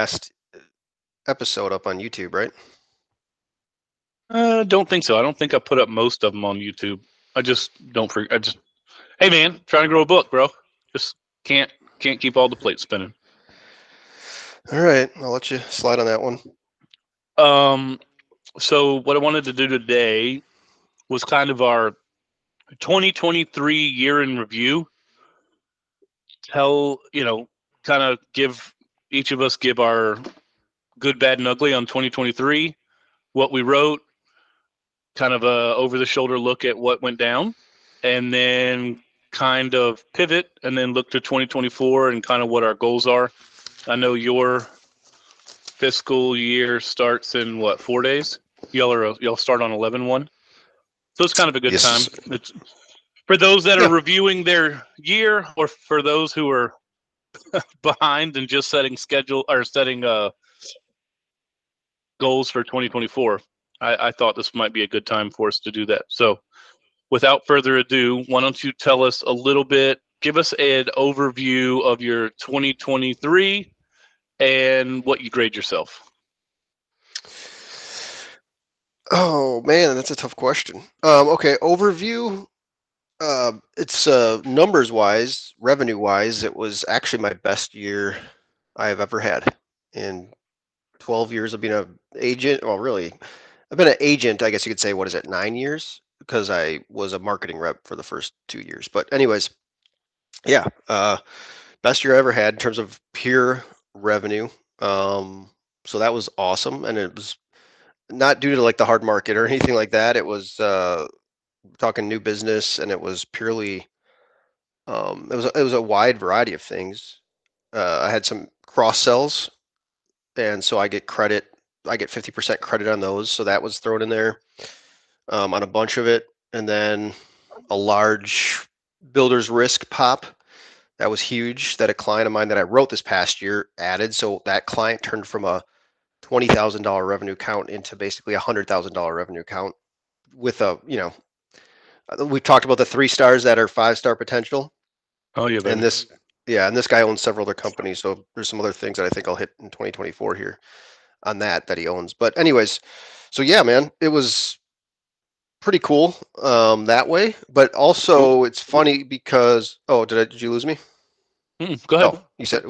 last episode up on YouTube, right? Uh, don't think so. I don't think I put up most of them on YouTube. I just don't. I just, hey man, trying to grow a book, bro. Just can't can't keep all the plates spinning. All right, I'll let you slide on that one. Um, so what I wanted to do today was kind of our 2023 year in review. Tell you know, kind of give each of us give our good, bad, and ugly on 2023, what we wrote, kind of a over the shoulder look at what went down, and then kind of pivot and then look to 2024 and kind of what our goals are. I know your fiscal year starts in what four days? Y'all are y'all start on 11 one, so it's kind of a good yes. time. It's for those that are reviewing their year, or for those who are behind and just setting schedule or setting uh goals for 2024. I, I thought this might be a good time for us to do that. So, without further ado, why don't you tell us a little bit? Give us an overview of your 2023 and what you grade yourself. Oh man, that's a tough question. Um, okay, overview. Uh, it's uh, numbers wise, revenue wise, it was actually my best year I have ever had in 12 years of being an agent. Well, really, I've been an agent, I guess you could say, what is it, nine years? Because I was a marketing rep for the first two years. But, anyways, yeah, uh, best year I ever had in terms of pure revenue. Um, so that was awesome. And it was not due to like the hard market or anything like that. It was uh, talking new business and it was purely, um, it was, it was a wide variety of things. Uh, I had some cross sells and so I get credit. I get 50% credit on those. So that was thrown in there um, on a bunch of it. And then a large builder's risk pop. That was huge that a client of mine that I wrote this past year added. So that client turned from a $20,000 revenue count into basically a $100,000 revenue count with a, you know, we talked about the three stars that are five star potential. Oh, yeah. Baby. And this, yeah, and this guy owns several other companies, so there's some other things that I think I'll hit in 2024 here on that that he owns. But anyways, so yeah, man, it was pretty cool um, that way. But also, it's funny because oh, did I did you lose me? Mm, go ahead. Oh, you said.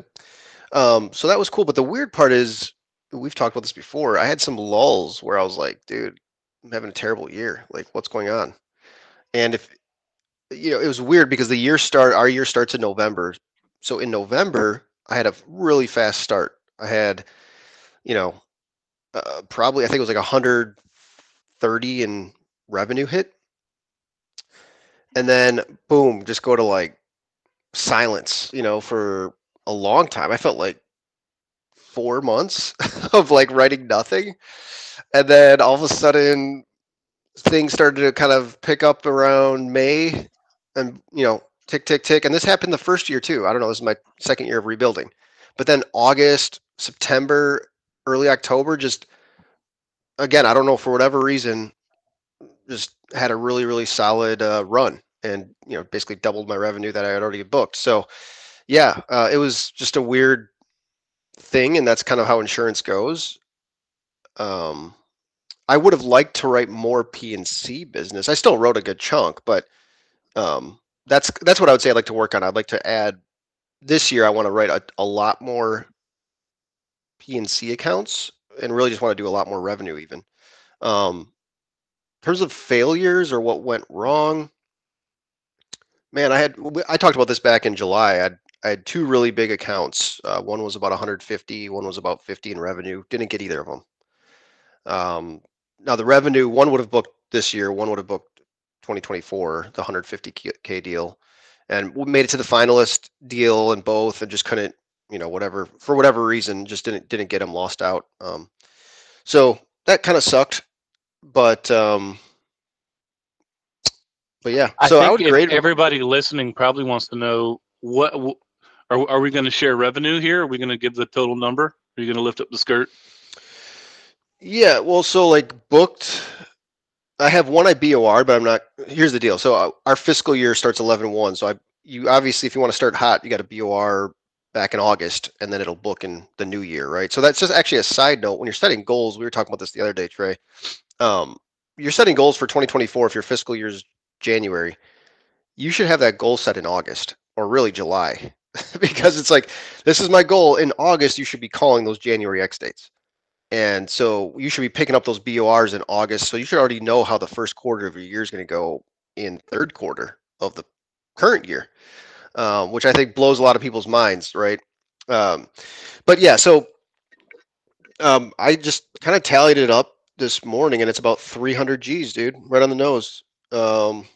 Um, so that was cool. But the weird part is, we've talked about this before. I had some lulls where I was like, dude, I'm having a terrible year. Like, what's going on? And if you know, it was weird because the year start, our year starts in November, so in November, I had a really fast start. I had, you know, uh, probably I think it was like 130 in revenue hit, and then boom, just go to like silence. You know, for a long time. I felt like four months of like writing nothing, and then all of a sudden things started to kind of pick up around May, and you know tick, tick, tick. And this happened the first year too. I don't know. This is my second year of rebuilding. But then August, September, early October, just again, I don't know for whatever reason, just had a really, really solid uh, run and, you know, basically doubled my revenue that I had already booked. So, yeah, uh, it was just a weird thing. And that's kind of how insurance goes. Um, I would have liked to write more P&C business. I still wrote a good chunk, but um, that's that's what I would say I'd like to work on. I'd like to add this year. I want to write a, a lot more P&C accounts and really just want to do a lot more revenue even. Um, in terms of failures or what went wrong, man, I had I talked about this back in July. I had I had two really big accounts. Uh, one was about 150, one was about 50 in revenue. Didn't get either of them. Um, now the revenue, one would have booked this year, one would have booked 2024, the 150k deal, and we made it to the finalist deal in both, and just couldn't, you know, whatever for whatever reason, just didn't didn't get him lost out. Um, so that kind of sucked, but um, but yeah. I so I would grade everybody listening probably wants to know what are are we going to share revenue here? Are we going to give the total number? Are you going to lift up the skirt? Yeah, well, so like booked I have one I BOR, but I'm not. Here's the deal. So uh, our fiscal year starts 11 1. So I, you obviously, if you want to start hot, you got to BOR back in August, and then it'll book in the new year, right? So that's just actually a side note. When you're setting goals, we were talking about this the other day, Trey. Um, you're setting goals for 2024 if your fiscal year is January. You should have that goal set in August or really July, because it's like this is my goal. In August, you should be calling those January X dates. And so you should be picking up those BORs in August. So you should already know how the first quarter of your year is going to go in third quarter of the current year, um, which I think blows a lot of people's minds, right? Um, but yeah, so um, I just kind of tallied it up this morning, and it's about 300 G's, dude, right on the nose. Um,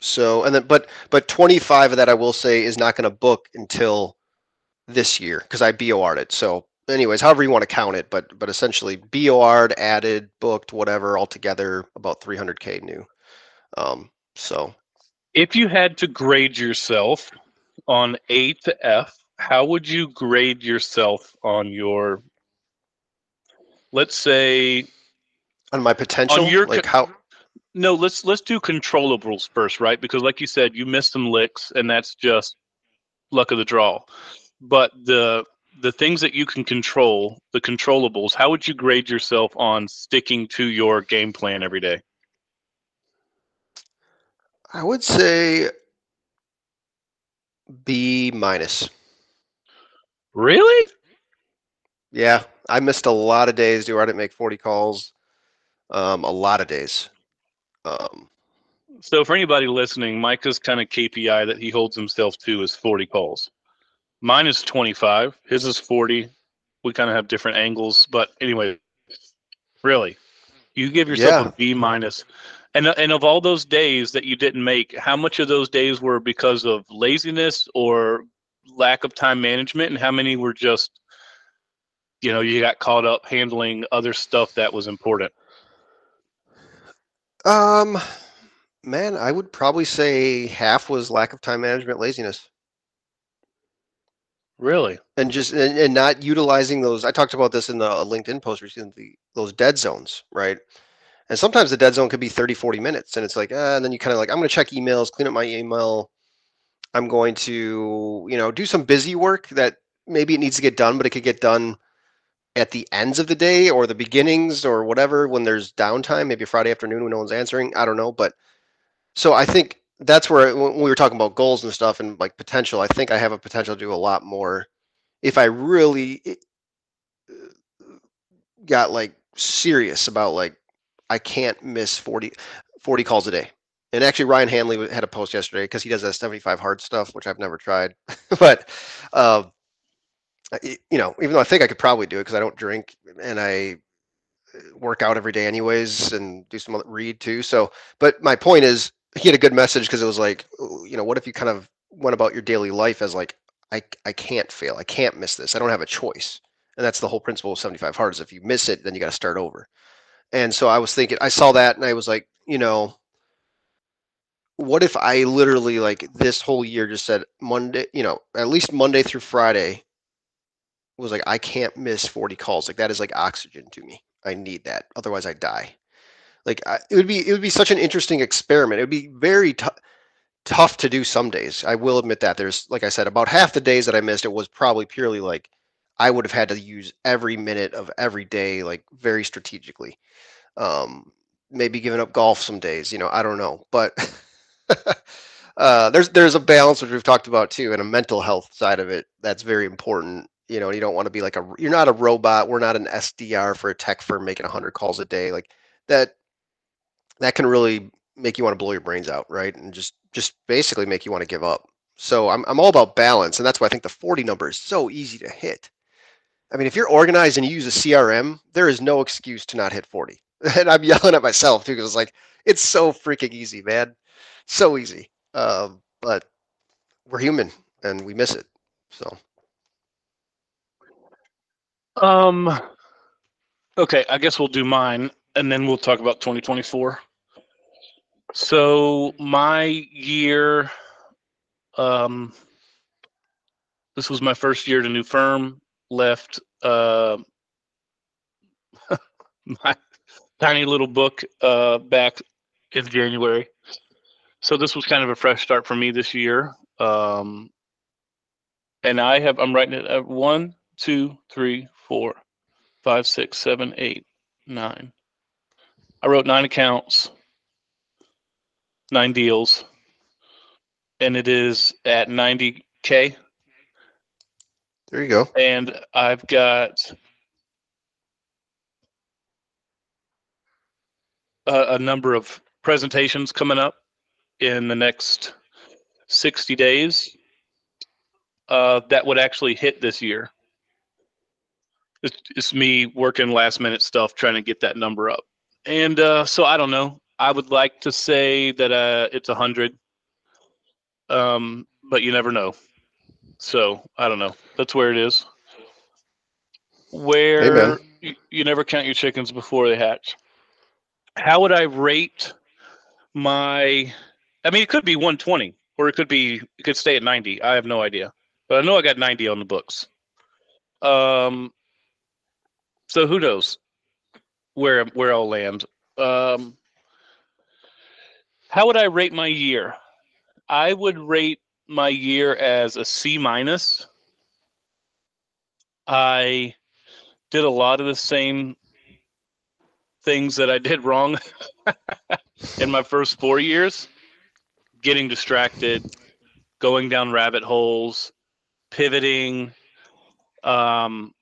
so and then, but but 25 of that I will say is not going to book until this year because I BOR'd it. So anyways, however you want to count it, but but essentially BOR'd, added, booked, whatever, altogether about 300k new. Um, so, if you had to grade yourself on A to F, how would you grade yourself on your, let's say, on my potential, on your, like how? No, let's let's do controllables first, right? Because like you said, you missed some licks, and that's just luck of the draw. But the the things that you can control, the controllables, how would you grade yourself on sticking to your game plan every day? I would say B minus. Really? Yeah, I missed a lot of days, dude. I didn't make 40 calls. Um, a lot of days. Um, so for anybody listening, Micah's kind of KPI that he holds himself to is 40 calls. Mine is 25. His is 40. We kind of have different angles, but anyway, really, you give yourself yeah. a B minus. And and of all those days that you didn't make, how much of those days were because of laziness or lack of time management, and how many were just, you know, you got caught up handling other stuff that was important? Um, man, I would probably say half was lack of time management, laziness. Really? And just and, and not utilizing those. I talked about this in the LinkedIn post recently. Those dead zones, right? And sometimes the dead zone could be 30, 40 minutes, and it's like, uh, and then you kind of like, I'm going to check emails, clean up my email. I'm going to, you know, do some busy work that maybe it needs to get done, but it could get done at the ends of the day or the beginnings or whatever when there's downtime, maybe Friday afternoon when no one's answering. I don't know, but so I think that's where when we were talking about goals and stuff and like potential, I think I have a potential to do a lot more if I really got like serious about like I can't miss 40, 40 calls a day. And actually, Ryan Hanley had a post yesterday because he does that 75 hard stuff, which I've never tried. but, uh, you know, even though I think I could probably do it because I don't drink and I uh, work out every day anyways and do some read too. So, but my point is, he had a good message because it was like, you know, what if you kind of went about your daily life as like, I, I can't fail. I can't miss this. I don't have a choice. And that's the whole principle of 75 hard is if you miss it, then you got to start over. And so I was thinking, I saw that and I was like, you know, what if I literally like this whole year just said Monday, you know, at least Monday through Friday was like, I can't miss 40 calls. Like that is like oxygen to me. I need that. Otherwise I die. Like I, it would be, it would be such an interesting experiment. It would be very t- tough to do some days. I will admit that there's, like I said, about half the days that I missed, it was probably purely like, I would have had to use every minute of every day, like very strategically. Um, maybe giving up golf some days, you know, I don't know, but uh, there's there's a balance which we've talked about too, and a mental health side of it that's very important. You know, you don't want to be like a you're not a robot. We're not an SDR for a tech firm making 100 calls a day. Like that that can really make you want to blow your brains out, right? And just just basically make you want to give up. So I'm I'm all about balance, and that's why I think the 40 number is so easy to hit. I mean, if you're organized and you use a CRM, there is no excuse to not hit 40. And I'm yelling at myself too because it's like it's so freaking easy, man, so easy. Um, but we're human and we miss it. So. Um. Okay, I guess we'll do mine, and then we'll talk about 2024. So my year, um, this was my first year at a new firm. Left uh, my tiny little book uh, back in January. So this was kind of a fresh start for me this year. Um, and I have I'm writing it at one, two, three, four, five, six, seven, eight, nine. I wrote nine accounts, nine deals, and it is at 90k. There you go. And I've got a, a number of presentations coming up in the next 60 days uh, that would actually hit this year. It's, it's me working last minute stuff trying to get that number up. And uh, so I don't know. I would like to say that uh, it's a hundred, um, but you never know. So I don't know. That's where it is. Where you, you never count your chickens before they hatch. How would I rate my? I mean, it could be 120, or it could be it could stay at 90. I have no idea, but I know I got 90 on the books. Um, so who knows where where I'll land? Um, how would I rate my year? I would rate my year as a C minus. I did a lot of the same things that I did wrong in my first four years. Getting distracted, going down rabbit holes, pivoting, um,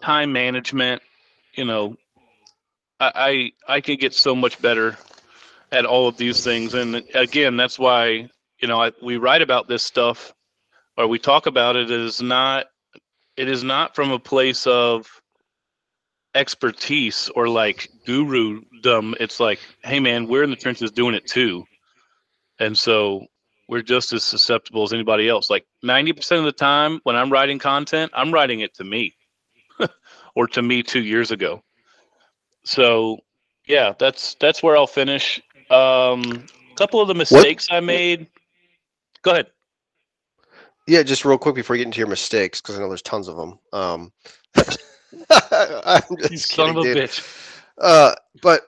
time management. You know, I, I I could get so much better at all of these things, and again, that's why you know I, we write about this stuff or we talk about it. Is not it is not from a place of expertise or like guru dumb it's like hey man we're in the trenches doing it too. And so we're just as susceptible as anybody else. Like 90% of the time when i'm writing content i'm writing it to me or to me two years ago so yeah that's that's where i'll finish um a couple of the mistakes what? i made go ahead yeah just real quick before you get into your mistakes because i know there's tons of them um I'm just you son of a dude. bitch. Uh, but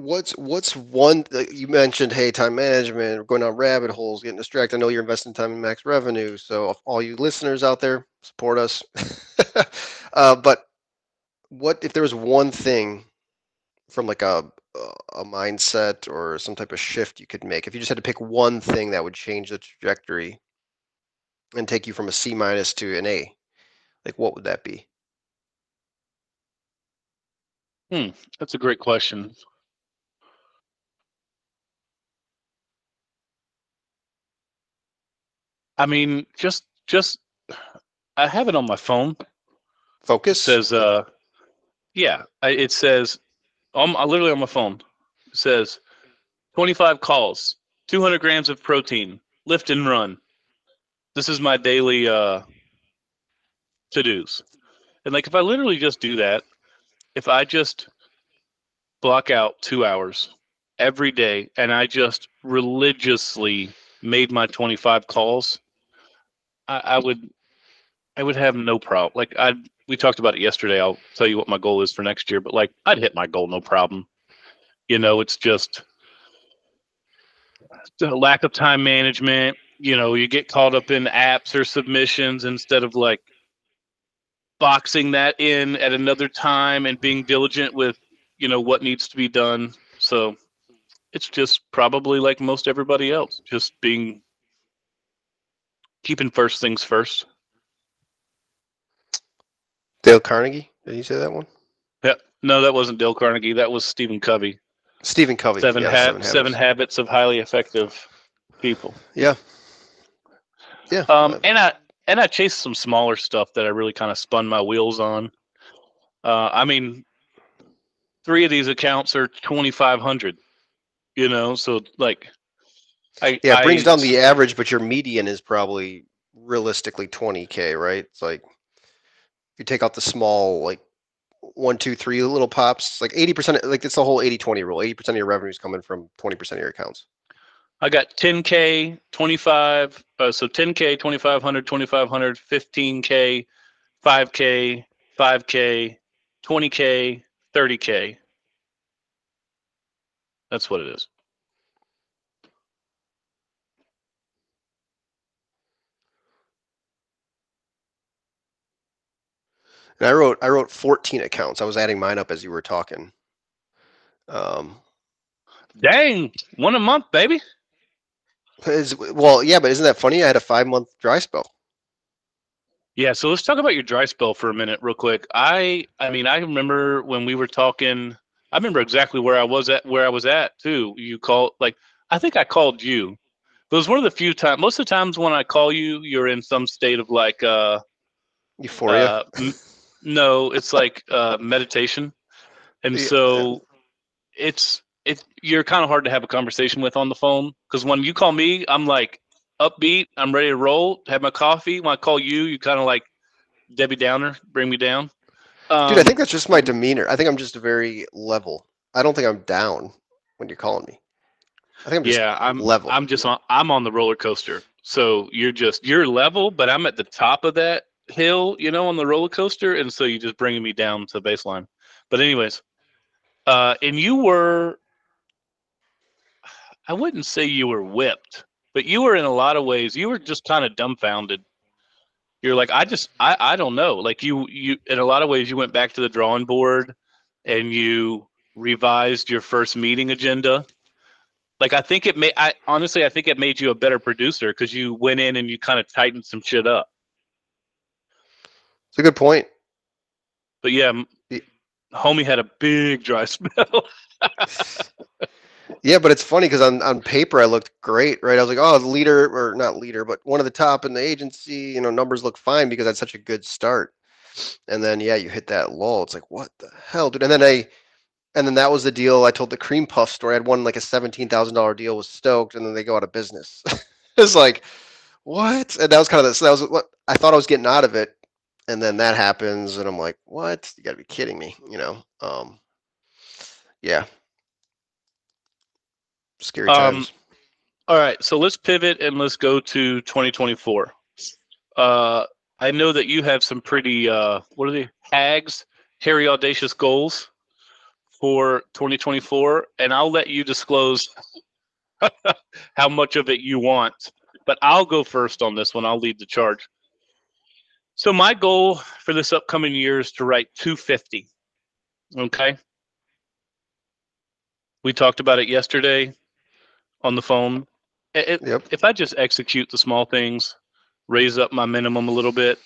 what's what's one you mentioned? Hey, time management, going down rabbit holes, getting distracted. I know you're investing time in max revenue, so all you listeners out there, support us. uh, but what if there was one thing from like a a mindset or some type of shift you could make if you just had to pick one thing that would change the trajectory and take you from a C minus to an A? Like what would that be? Hmm, that's a great question. I mean, just just I have it on my phone. It Focus. says uh yeah, I, it says I'm literally on my phone. It says 25 calls, 200 grams of protein, lift and run. This is my daily uh to-dos. And like if I literally just do that, if I just block out two hours every day and I just religiously made my 25 calls, I, I would, I would have no problem. Like I, we talked about it yesterday. I'll tell you what my goal is for next year, but like I'd hit my goal, no problem. You know, it's just a lack of time management. You know, you get caught up in apps or submissions instead of like boxing that in at another time and being diligent with you know what needs to be done so it's just probably like most everybody else just being keeping first things first. Dale carnegie? Did you say that one? Yeah no that wasn't dale carnegie. That was stephen covey. Stephen covey. Seven, yeah, seven, habits. seven habits of highly effective people. Yeah. Yeah. Um and i and I chased some smaller stuff that I really kind of spun my wheels on. Uh, I mean, three of these accounts are twenty five hundred. You know, so like, I yeah, it brings I, down the average, but your median is probably realistically twenty k, right? It's like if you take out the small like one, two, three little pops, like eighty percent, like it's the whole 80-20 rule. Eighty percent of your revenue is coming from twenty percent of your accounts. I got 10K, 25, uh, so 10K, 2500, 2500, 15K, 5K, 5K, 20K, 30K. That's what it is. And I wrote I wrote 14 accounts. I was adding mine up as you were talking. Um, Dang, one a month, baby. is, well, yeah, but isn't that funny? I had a five month dry spell. Yeah, so let's talk about your dry spell for a minute, real quick. I, I mean, I remember when we were talking. I remember exactly where I was at, where I was at too. You called, like, I think I called you. But it was one of the few times. Most of the times when I call you, you're in some state of like, uh, Euphoria. uh no, it's like uh, meditation, and Yeah. so it's it. You're kind of hard to have a conversation with on the phone because when you call me, I'm like upbeat. I'm ready to roll. Have my coffee. When I call you, you kind of like Debbie Downer, bring me down. Um, Dude, I think that's just my demeanor. I think I'm just very level. I don't think I'm down when you're calling me. I think I'm just yeah, I'm level. I'm just on. I'm on the roller coaster. So you're just you're level, but I'm at the top of that hill, you know, on the roller coaster, and so you're just bringing me down to baseline. But anyways, uh, and you were, I wouldn't say you were whipped, but you were in a lot of ways. You were just kind of dumbfounded. You're like, I just, I, I don't know. Like you, you, in a lot of ways, you went back to the drawing board, and you revised your first meeting agenda like I think it may I honestly I think it made you a better producer because you went in and you kind of tightened some shit up. It's a good point. But yeah, m- Y- homie had a big dry spell. Yeah, but it's funny because on, on paper I looked great, right? I was like, oh, the leader or not leader, but one of the top in the agency. You know, numbers look fine because that's such a good start. And then yeah, you hit that lull. It's like, what the hell, dude? And then I, and then that was the deal. I told the cream puff story. I'd won like a seventeen thousand dollar deal. Was stoked, and then they go out of business. it's like, what? And that was kind of the, so that was what I thought I was getting out of it. And then that happens, and I'm like, what? You got to be kidding me, you know? Um, yeah, scary Um, times. All right, so let's pivot and let's go to 2024. Uh, I know that you have some pretty uh, what are they? Hags, hairy, audacious goals for 2024, and I'll let you disclose how much of it you want. But I'll go first on this one. I'll lead the charge. So my goal for this upcoming year is to write 250. Okay. We talked about it yesterday on the phone. It- Yep. if I just execute the small things, raise up my minimum a little bit,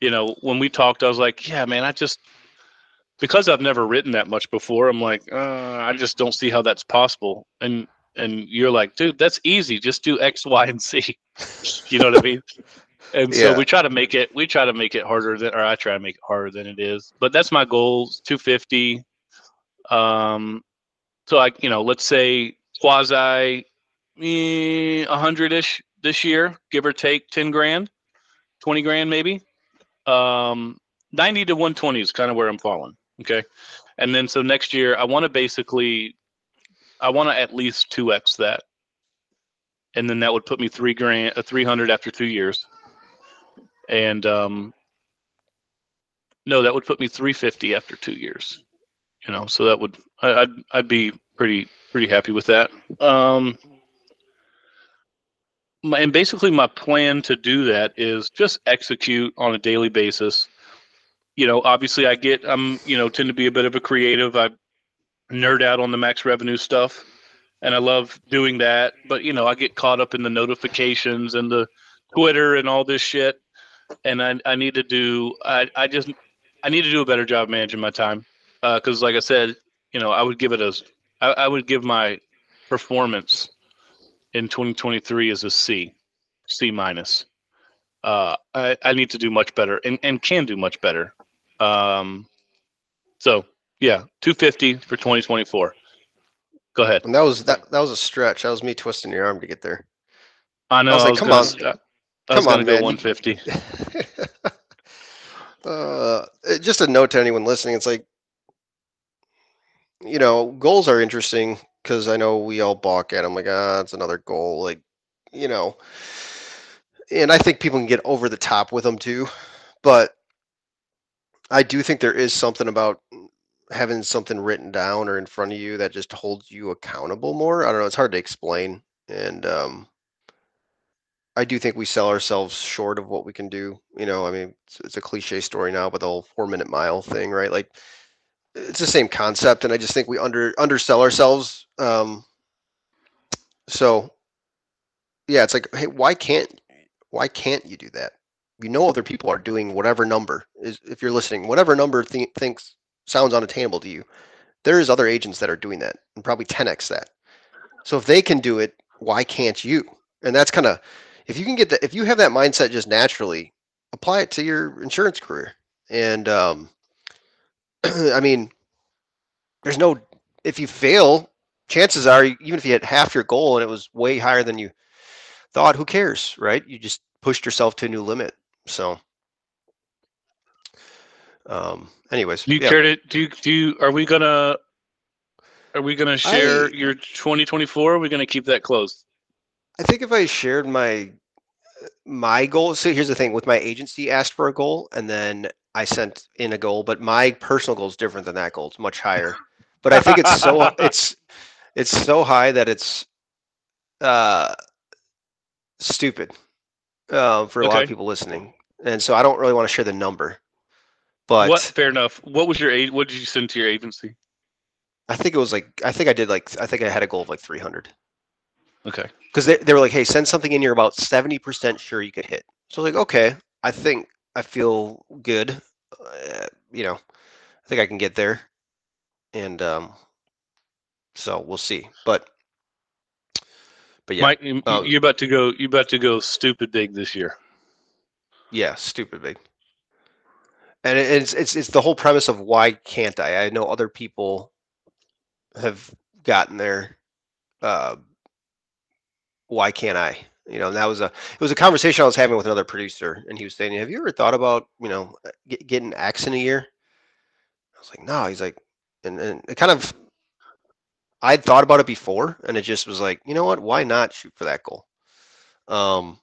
you know, when we talked, I was like, yeah, man, I just, because I've never written that much before, I'm like, uh, I just don't see how that's possible. And, and you're like, dude, that's easy. Just do X, Y, and Z. you know what I mean? And so Yeah. we try to make it, we try to make it harder than, or I try to make it harder than it is. But that's my goal, 250. Um, so I, you know, let's say quasi a hundred ish this year, give or take 10 grand, 20 grand maybe. Um, 90 to 120 is kind of where I'm falling. Okay. And then so next year, I want to basically, I want to at least 2x that. And then that would put me three grand, uh, 300 after two years. And, um, no, that would put me 350 after two years. You know, so that would, I, I'd, I'd be pretty, pretty happy with that. Um, my, and basically my plan to do that is just execute on a daily basis you know obviously i get i'm you know tend to be a bit of a creative i nerd out on the max revenue stuff and i love doing that but you know i get caught up in the notifications and the twitter and all this shit and i, I need to do I, I just i need to do a better job managing my time because like i said you know i would give it a I, I would give my performance in 2023 as a C, C minus. Uh, I, I need to do much better and, and can do much better. Um, so yeah, 250 for 2024. Go ahead. And that was that that was a stretch. That was me twisting your arm to get there. I know. I was I like, was come gonna, on. I was Come gonna on, go man. 150. uh, just a note to anyone listening. It's like, you know, goals are interesting because I know we all balk at them. Like, ah, it's another goal. Like, you know, and I think people can get over the top with them too. But I do think there is something about having something written down or in front of you that just holds you accountable more. I don't know. It's hard to explain. And um, I do think we sell ourselves short of what we can do. You know, I mean, it's, it's a cliche story now, but the whole four minute mile thing, right? Like, it's the same concept, and I just think we under undersell ourselves. Um, so, yeah, it's like, hey, why can't why can't you do that? You know, other people are doing whatever number is. If you're listening, whatever number th- thinks sounds unattainable to you, there is other agents that are doing that, and probably 10x that. So if they can do it, why can't you? And that's kind of if you can get that if you have that mindset just naturally, apply it to your insurance career. And um, I mean, there's no if you fail, chances are even if you hit half your goal and it was way higher than you thought, who cares, right? You just pushed yourself to a new limit. So um anyways Do you yeah. care to do? Do you, are we gonna? Are we gonna share I- your 2024? Or are we gonna keep that closed? I think if I shared my my goal, so here's the thing: with my agency, asked for a goal, and then I sent in a goal, but my personal goal is different than that goal. It's much higher. But I think it's so it's it's so high that it's uh stupid uh, for a lot of people listening, and so I don't really want to share the number. But what? Fair enough. What was your? What did you send to your agency? I think it was like I think I did like I think I had a goal of like 300. Okay. because they, they were like, hey, send something in you're about 70% sure you could hit. So like, okay, I think I feel good. Uh, you know, I think I can get there. And um, so we'll see. But, but yeah, Mike, you, uh, you about to go? You're about to go stupid big this year? yeah, stupid big. And it's, it's, it's the whole premise of why can't I? I know other people have gotten there. Uh, why can't I? You know, and that was a it was a conversation I was having with another producer, and he was saying, "Have you ever thought about you know get, getting X in a year?" I was like, "No." He's like, and and it kind of I'd thought about it before, and it just was like, you know what? Why not shoot for that goal? Um,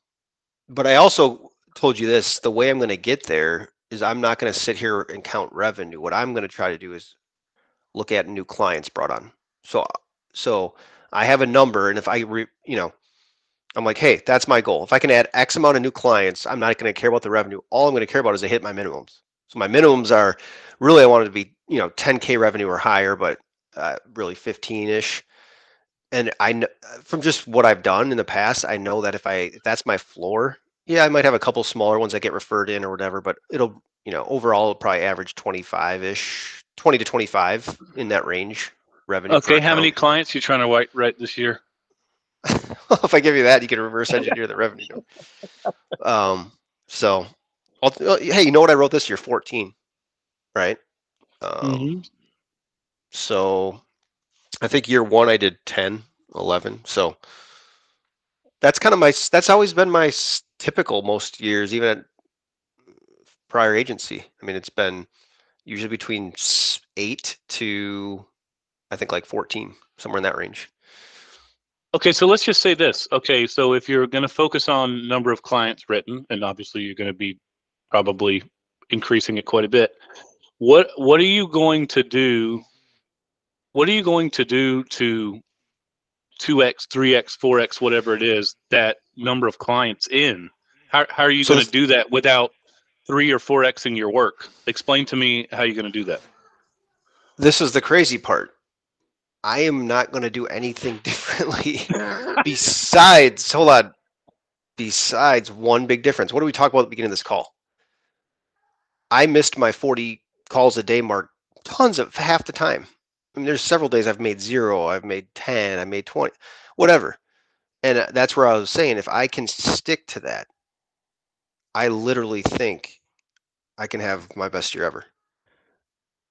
but I also told you this: the way I'm going to get there is I'm not going to sit here and count revenue. What I'm going to try to do is look at new clients brought on. So so I have a number, and if I re, you know I'm like, hey, that's my goal. If I can add X amount of new clients, I'm not going to care about the revenue. All I'm going to care about is to hit my minimums. So my minimums are really I wanted to be, you know, 10k revenue or higher, but uh, really 15ish. And I know from just what I've done in the past, I know that if I if that's my floor, yeah, I might have a couple smaller ones that get referred in or whatever, but it'll, you know, overall it'll probably average 25ish, 20 to 25 in that range revenue. Okay. How many account. clients you trying to write right this year? if I give you that, you can reverse engineer the revenue. Um, so, I'll, uh, hey, you know what I wrote this year? 14, right? Um, Mhm. So, I think year one I did 10, 11. So, that's kind of my, that's always been my s- typical most years, even at prior agency. I mean, it's been usually between eight to, I think, like 14, somewhere in that range. Okay, so let's just say this. Okay, so if you're going to focus on number of clients written, and obviously you're going to be probably increasing it quite a bit, what what are you going to do? What are you going to do to 2x, 3x, 4x, whatever it is, that number of clients in? How, how are you So going to do that without 3 or 4xing your work? Explain to me how you're going to do that. This is the crazy part. I am not going to do anything differently besides, hold on, besides one big difference. What did we talk about at the beginning of this call? I missed my 40 calls a day mark tons of half the time. I mean, there's several days I've made zero, I've made 10, I made 20, whatever. And uh, that's where I was saying if I can stick to that, I literally think I can have my best year ever.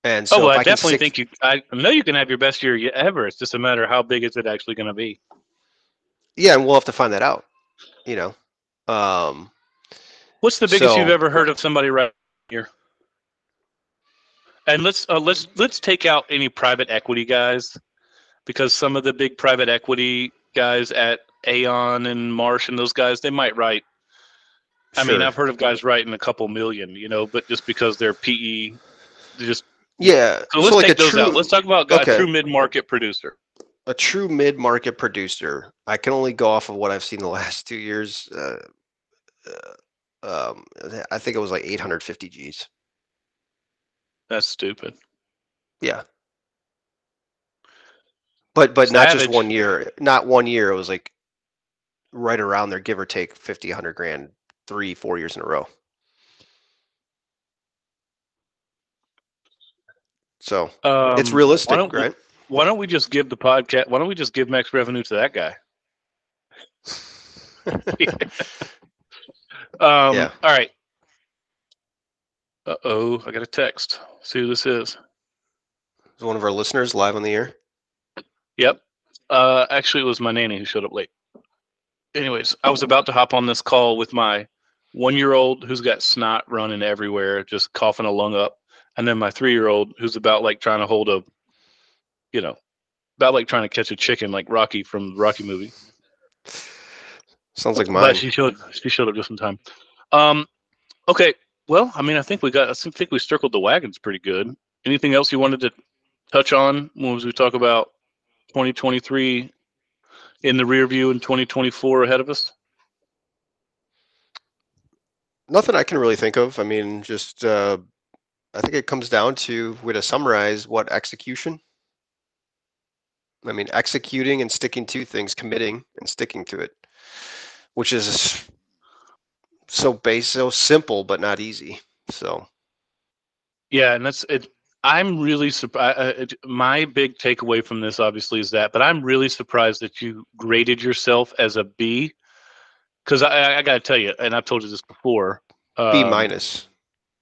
And so oh, well, if I, definitely think you. I know you can have your best year ever. It's just a matter of how big is it actually going to be. Yeah, and we'll have to find that out. You know, um, What's the biggest you've ever heard of somebody right here? And let's uh, let's let's take out any private equity guys, because some of the big private equity guys at Aon and Marsh and those guys they might write. I mean. I've heard of guys writing a couple million, you know, but just because they're PE, they just yeah. so let's like take those true, out. Let's talk about okay. true mid market producer. a true mid-market producer, I can only go off of what I've seen the last two years. Uh, uh, um, I think it was like 850 Gs. That's stupid. Yeah. But but not just one year. Not one year. It was like right around there, give or take 50, 100 grand, three, four years in a row. So it's Um, realistic, why don't we- right? Why don't we just give the podcast? Why don't we just give max revenue to that guy? Um, Yeah. All right. Uh oh, I got a text. See who this is. Is one of our listeners live on the air? Yep. Uh, actually, it was my nanny who showed up late. Anyways, I was about to hop on this call with my one-year-old who's got snot running everywhere, just coughing a lung up, and then my three-year-old who's about like trying to hold a, you know, about like trying to catch a chicken, like Rocky from the Rocky movie. Sounds like But mine. she showed she showed up just in time. Um, okay. Well, I mean, I think we got. I think we circled the wagons pretty good. Anything else you wanted to touch on when we talk about 2023 in the rear view and 2024 ahead of us? Nothing I can really think of. I mean, just uh, I think it comes down to we to summarize what execution. I mean, executing and sticking to things, committing and sticking to it, which is so base, so simple, but not easy. So Yeah, and that's it. I'm really surprised. My big takeaway from this, obviously, is that, but I'm really surprised that you graded yourself as a B, because I, I, I got to tell you, and I've told you this before. B um, minus.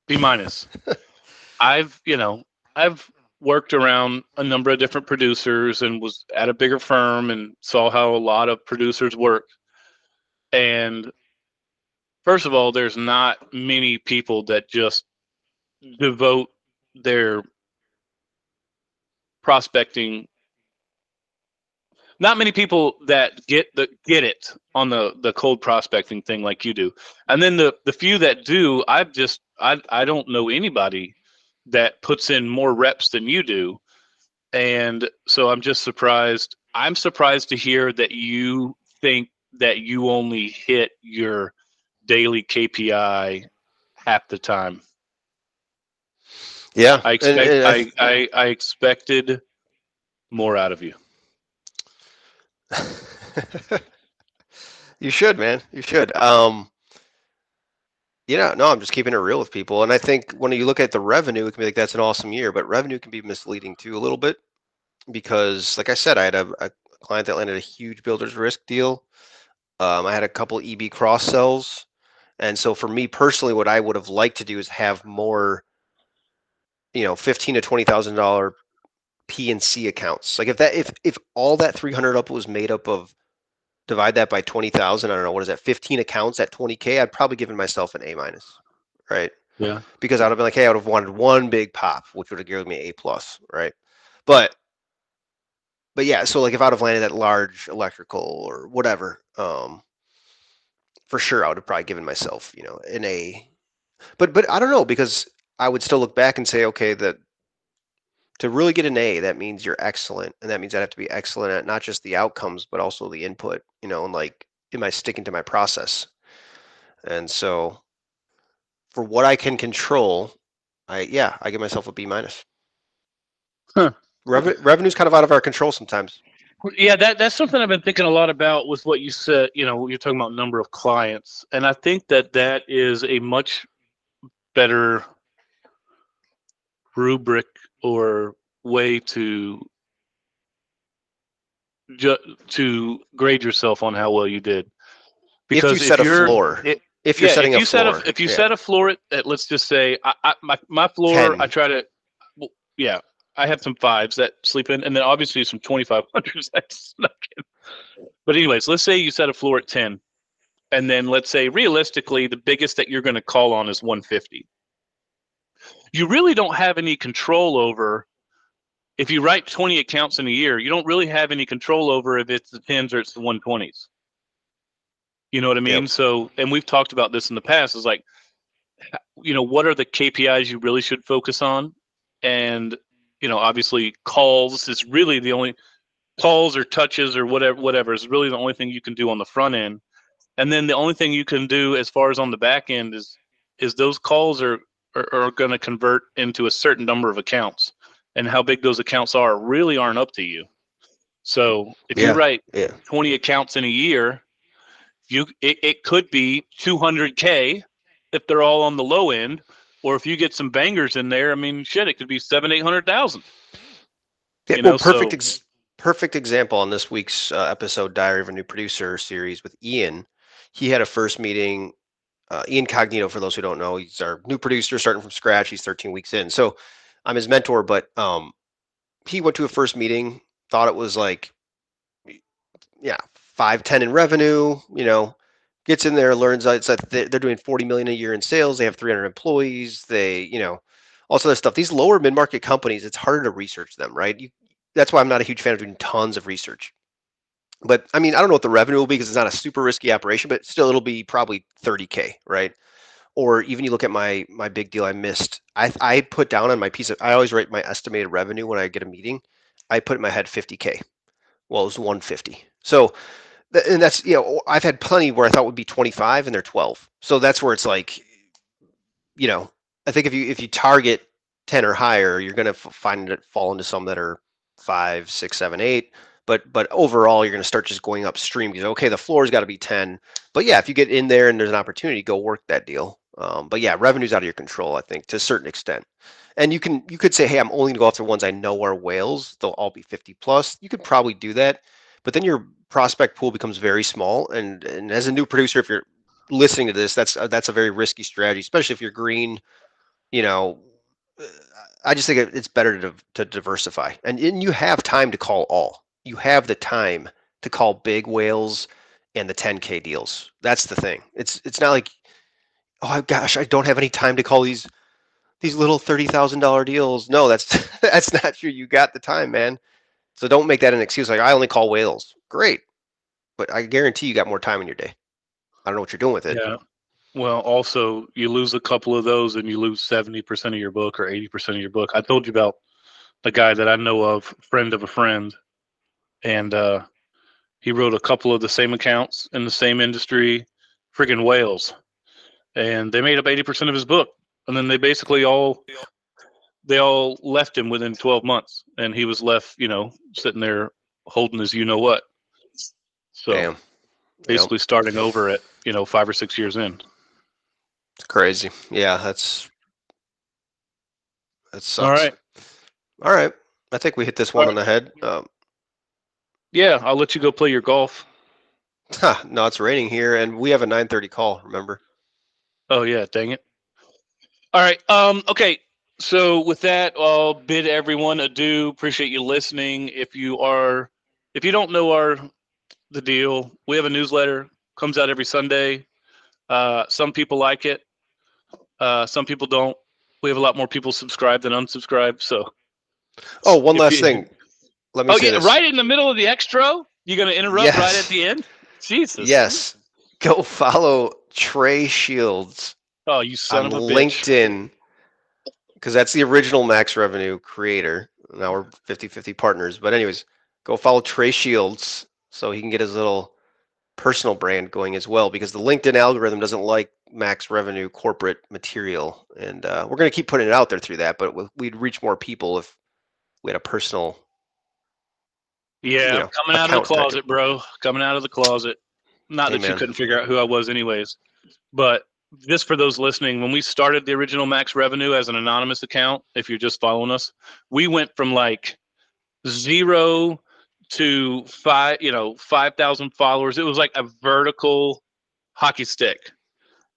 B minus. I've, you know, I've worked around a number of different producers and was at a bigger firm and saw how a lot of producers work. And first of all, there's not many people that just devote their prospecting not many people that get the get it on the the cold prospecting thing like you do and then the the few that do i've just i i don't know anybody that puts in more reps than you do and so i'm just surprised i'm surprised to hear that you think that you only hit your daily kpi half the time Yeah. i expect and I, I i expected more out of you you should, man. You should. Um, know, no, I'm just keeping it real with people. And I think when you look at the revenue, it can be like that's an awesome year, but revenue can be misleading too a little bit because, like I said, I had a, a client that landed a huge builder's risk deal. Um, I had a couple EB cross sells. And so for me personally, what I would have liked to do is have more, you know, fifteen to twenty thousand dollar P and C accounts. Like if that if if all that three hundred up was made up of divide that by 20,000, I don't know, what is that, 15 accounts at 20K, I'd probably given myself an A minus, right? yeah Because I would have been like, hey, I would have wanted one big pop, which would have given me A plus, right? But, but yeah, so like if I'd have landed that large electrical or whatever, um, for sure I would have probably given myself, you know, an A. But, but I don't know because I would still look back and say, okay, that to really get an A, that means you're excellent. And that means I'd have to be excellent at not just the outcomes, but also the input, you know, and like, am I sticking to my process? And so for what I can control, I, yeah, I give myself a B minus. Huh. Reven- revenue's kind of out of our control sometimes. Yeah, that that's something I've been thinking a lot about with what you said. You know, you're talking about number of clients, and I think that that is a much better rubric or way to ju- to grade yourself on how well you did. Because if you set a you're- floor, it- if you're yeah, setting if you a set floor, a if you yeah. set a floor at, at let's just say I, I my my floor 10. I try to well, yeah I have some fives that sleep in and then obviously some twenty five hundreds that snuck in. But anyways, let's say you set a floor at ten, and then let's say realistically the biggest that you're going to call on is one fifty. You really don't have any control over. If you write 20 accounts in a year, you don't really have any control over if it's the 10s or it's the 120s. You know what I mean? Yep. So, and we've talked about this in the past. Is like, you know, what are the KPIs you really should focus on? And you know, obviously, calls is really the only. calls or touches or whatever whatever is really the only thing you can do on the front end and then the only thing you can do as far as on the back end is is those calls are are, are going to convert into a certain number of accounts and how big those accounts are really aren't up to you so if Yeah, you write yeah. 20 accounts in a year you it, it could be 200k if they're all on the low end or if you get some bangers in there i mean shit it could be seven eight hundred thousand Yeah, You well, perfect, so- ex- perfect example on this week's uh, episode, Diary of a New Producer series with Ian. He had a first meeting. Uh, Ian Cognito, for those who don't know, he's our new producer, starting from scratch. He's 13 weeks in, so I'm his mentor. But um, he went to a first meeting, thought it was like, yeah, five, ten in revenue. You know, gets in there, learns that they're doing 40 million a year in sales. They have 300 employees. They, you know, all this of stuff. These lower mid market companies, it's harder to research them, right? You, that's why I'm not a huge fan of doing tons of research. But I mean, I don't know what the revenue will be because it's not a super risky operation, but still, it'll be probably 30k, right? Or even you look at my my big deal I missed. I I put down on my piece of. I always write my estimated revenue when I get a meeting. I put in my head 50k. Well, it was 150. So, and that's you know I've had plenty where I thought would be 25 and they're 12. So that's where it's like, you know, I think if you if you target 10 or higher, you're going to find it fall into some that are five, six, seven, eight. But but overall, you're going to start just going upstream because okay, the floor's got to be 10. But yeah, if you get in there and there's an opportunity, go work that deal. Um, but yeah, revenue's out of your control, I think, to a certain extent. And you can you could say, hey, I'm only going to go after ones I know are whales. They'll all be 50 plus. You could probably do that, but then your prospect pool becomes very small. And and as a new producer, if you're listening to this, that's that's a very risky strategy, especially if you're green. You know, uh, I just think it's better to to diversify, and, and you have time to call all. You have the time to call big whales and the 10k deals. That's the thing. It's it's not like, oh gosh, I don't have any time to call these these little thirty thousand dollar deals. No, that's that's not true. You got the time, man. So don't make that an excuse. Like I only call whales. Great, but I guarantee you got more time in your day. I don't know what you're doing with it. Yeah. Well, also you lose a couple of those and you lose seventy percent of your book or eighty percent of your book. I told you about the guy that I know of, friend of a friend, and uh, he wrote a couple of the same accounts in the same industry, friggin' whales, and they made up eighty percent of his book, and then they basically all they all left him within twelve months, and he was left, you know, sitting there holding his you know what. So Damn, Yep. basically starting over at you know five or six years in. it's crazy. Yeah, that's that sucks. All right. all right. I think we hit this one on the head. Um, Yeah, I'll let you go play your golf. huh, no, it's raining here, and we have a 9:30 call. Remember? Oh yeah, dang it. All right. Um. Okay. So with that, I'll bid everyone adieu. Appreciate you listening. If you are, if you don't know our the deal, we have a newsletter comes out every Sunday. Uh, some people like it. Uh, some people don't. We have a lot more people subscribe than unsubscribe. So. Oh, one If last you- thing. Let me Oh say yeah, right in the middle of the extra. you're gonna interrupt right at the end? Jesus. Yes. Go follow Trey Shields Oh, you son on of a. LinkedIn because that's the original Max Revenue creator. Now we're 50 50 partners. But, anyways, go follow Trey Shields so he can get his little personal brand going as well because the LinkedIn algorithm doesn't like Max Revenue corporate material. And uh, we're going to keep putting it out there through that, but we- we'd reach more people if we had a personal. Yeah, you know, coming out of the closet, bro. Coming out of the closet. Not that you couldn't figure out who I was, anyways. But just for those listening, when we started the original Max Revenue as an anonymous account, if you're just following us, we went from like zero to five, you know, five thousand followers. It was like a vertical hockey stick,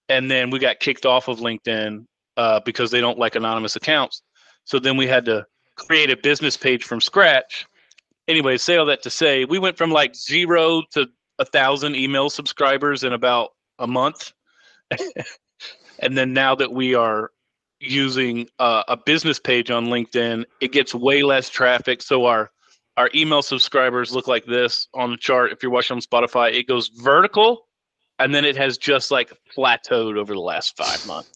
and then we got kicked off of LinkedIn uh, because they don't like anonymous accounts. So then we had to create a business page from scratch anyway, say all that to say, we went from like zero to a thousand email subscribers in about a month, and then now that we are using uh, a business page on LinkedIn, it gets way less traffic. So our our email subscribers look like this on the chart. If you're watching on Spotify, it goes vertical, and then it has just like plateaued over the last five months.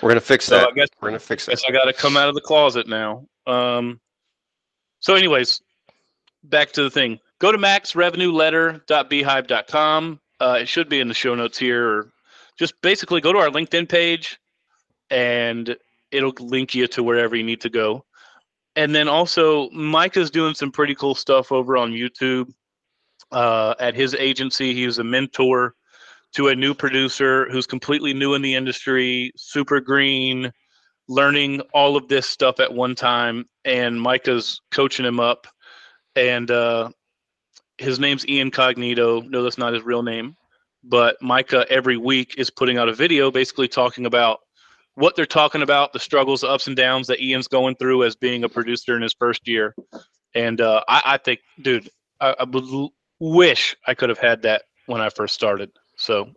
We're going to fix So that. I guess We're going to fix that. guess I got to come out of the closet now. Um, so, anyways, back to the thing. Go to maxrevenueletter.beehiiv.com. Uh, it should be in the show notes here, just basically go to our LinkedIn page, and it'll link you to wherever you need to go. And then also, Micah's doing some pretty cool stuff over on YouTube. Uh, at his agency, he's a mentor to a new producer who's completely new in the industry, super green, learning all of this stuff at one time. And Micah's coaching him up. And uh, his name's Ian Cognito. No, that's not his real name. But Micah every week is putting out a video basically talking about what they're talking about, the struggles, the ups and downs that Ian's going through as being a producer in his first year. And uh, I, I, think, dude, I, I would wish I could have had that when I first started. So,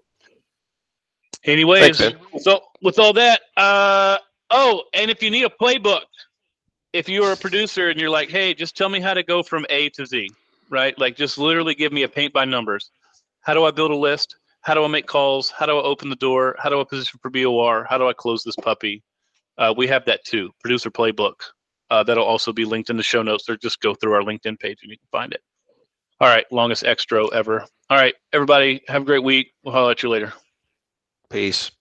anyways, Thanks, so with all that, uh, oh, and if you need a playbook, if you're a producer and you're like, hey, just tell me how to go from A to Z, right? Like, just literally give me a paint by numbers. How do I build a list? How do I make calls? How do I open the door? How do I position for BOR? How do I close this puppy? Uh, we have that too, producer playbook. Uh, that'll also be linked in the show notes, or just go through our LinkedIn page and you can find it. All right, longest extra ever. All right, everybody, have a great week. We'll holler at you later. Peace.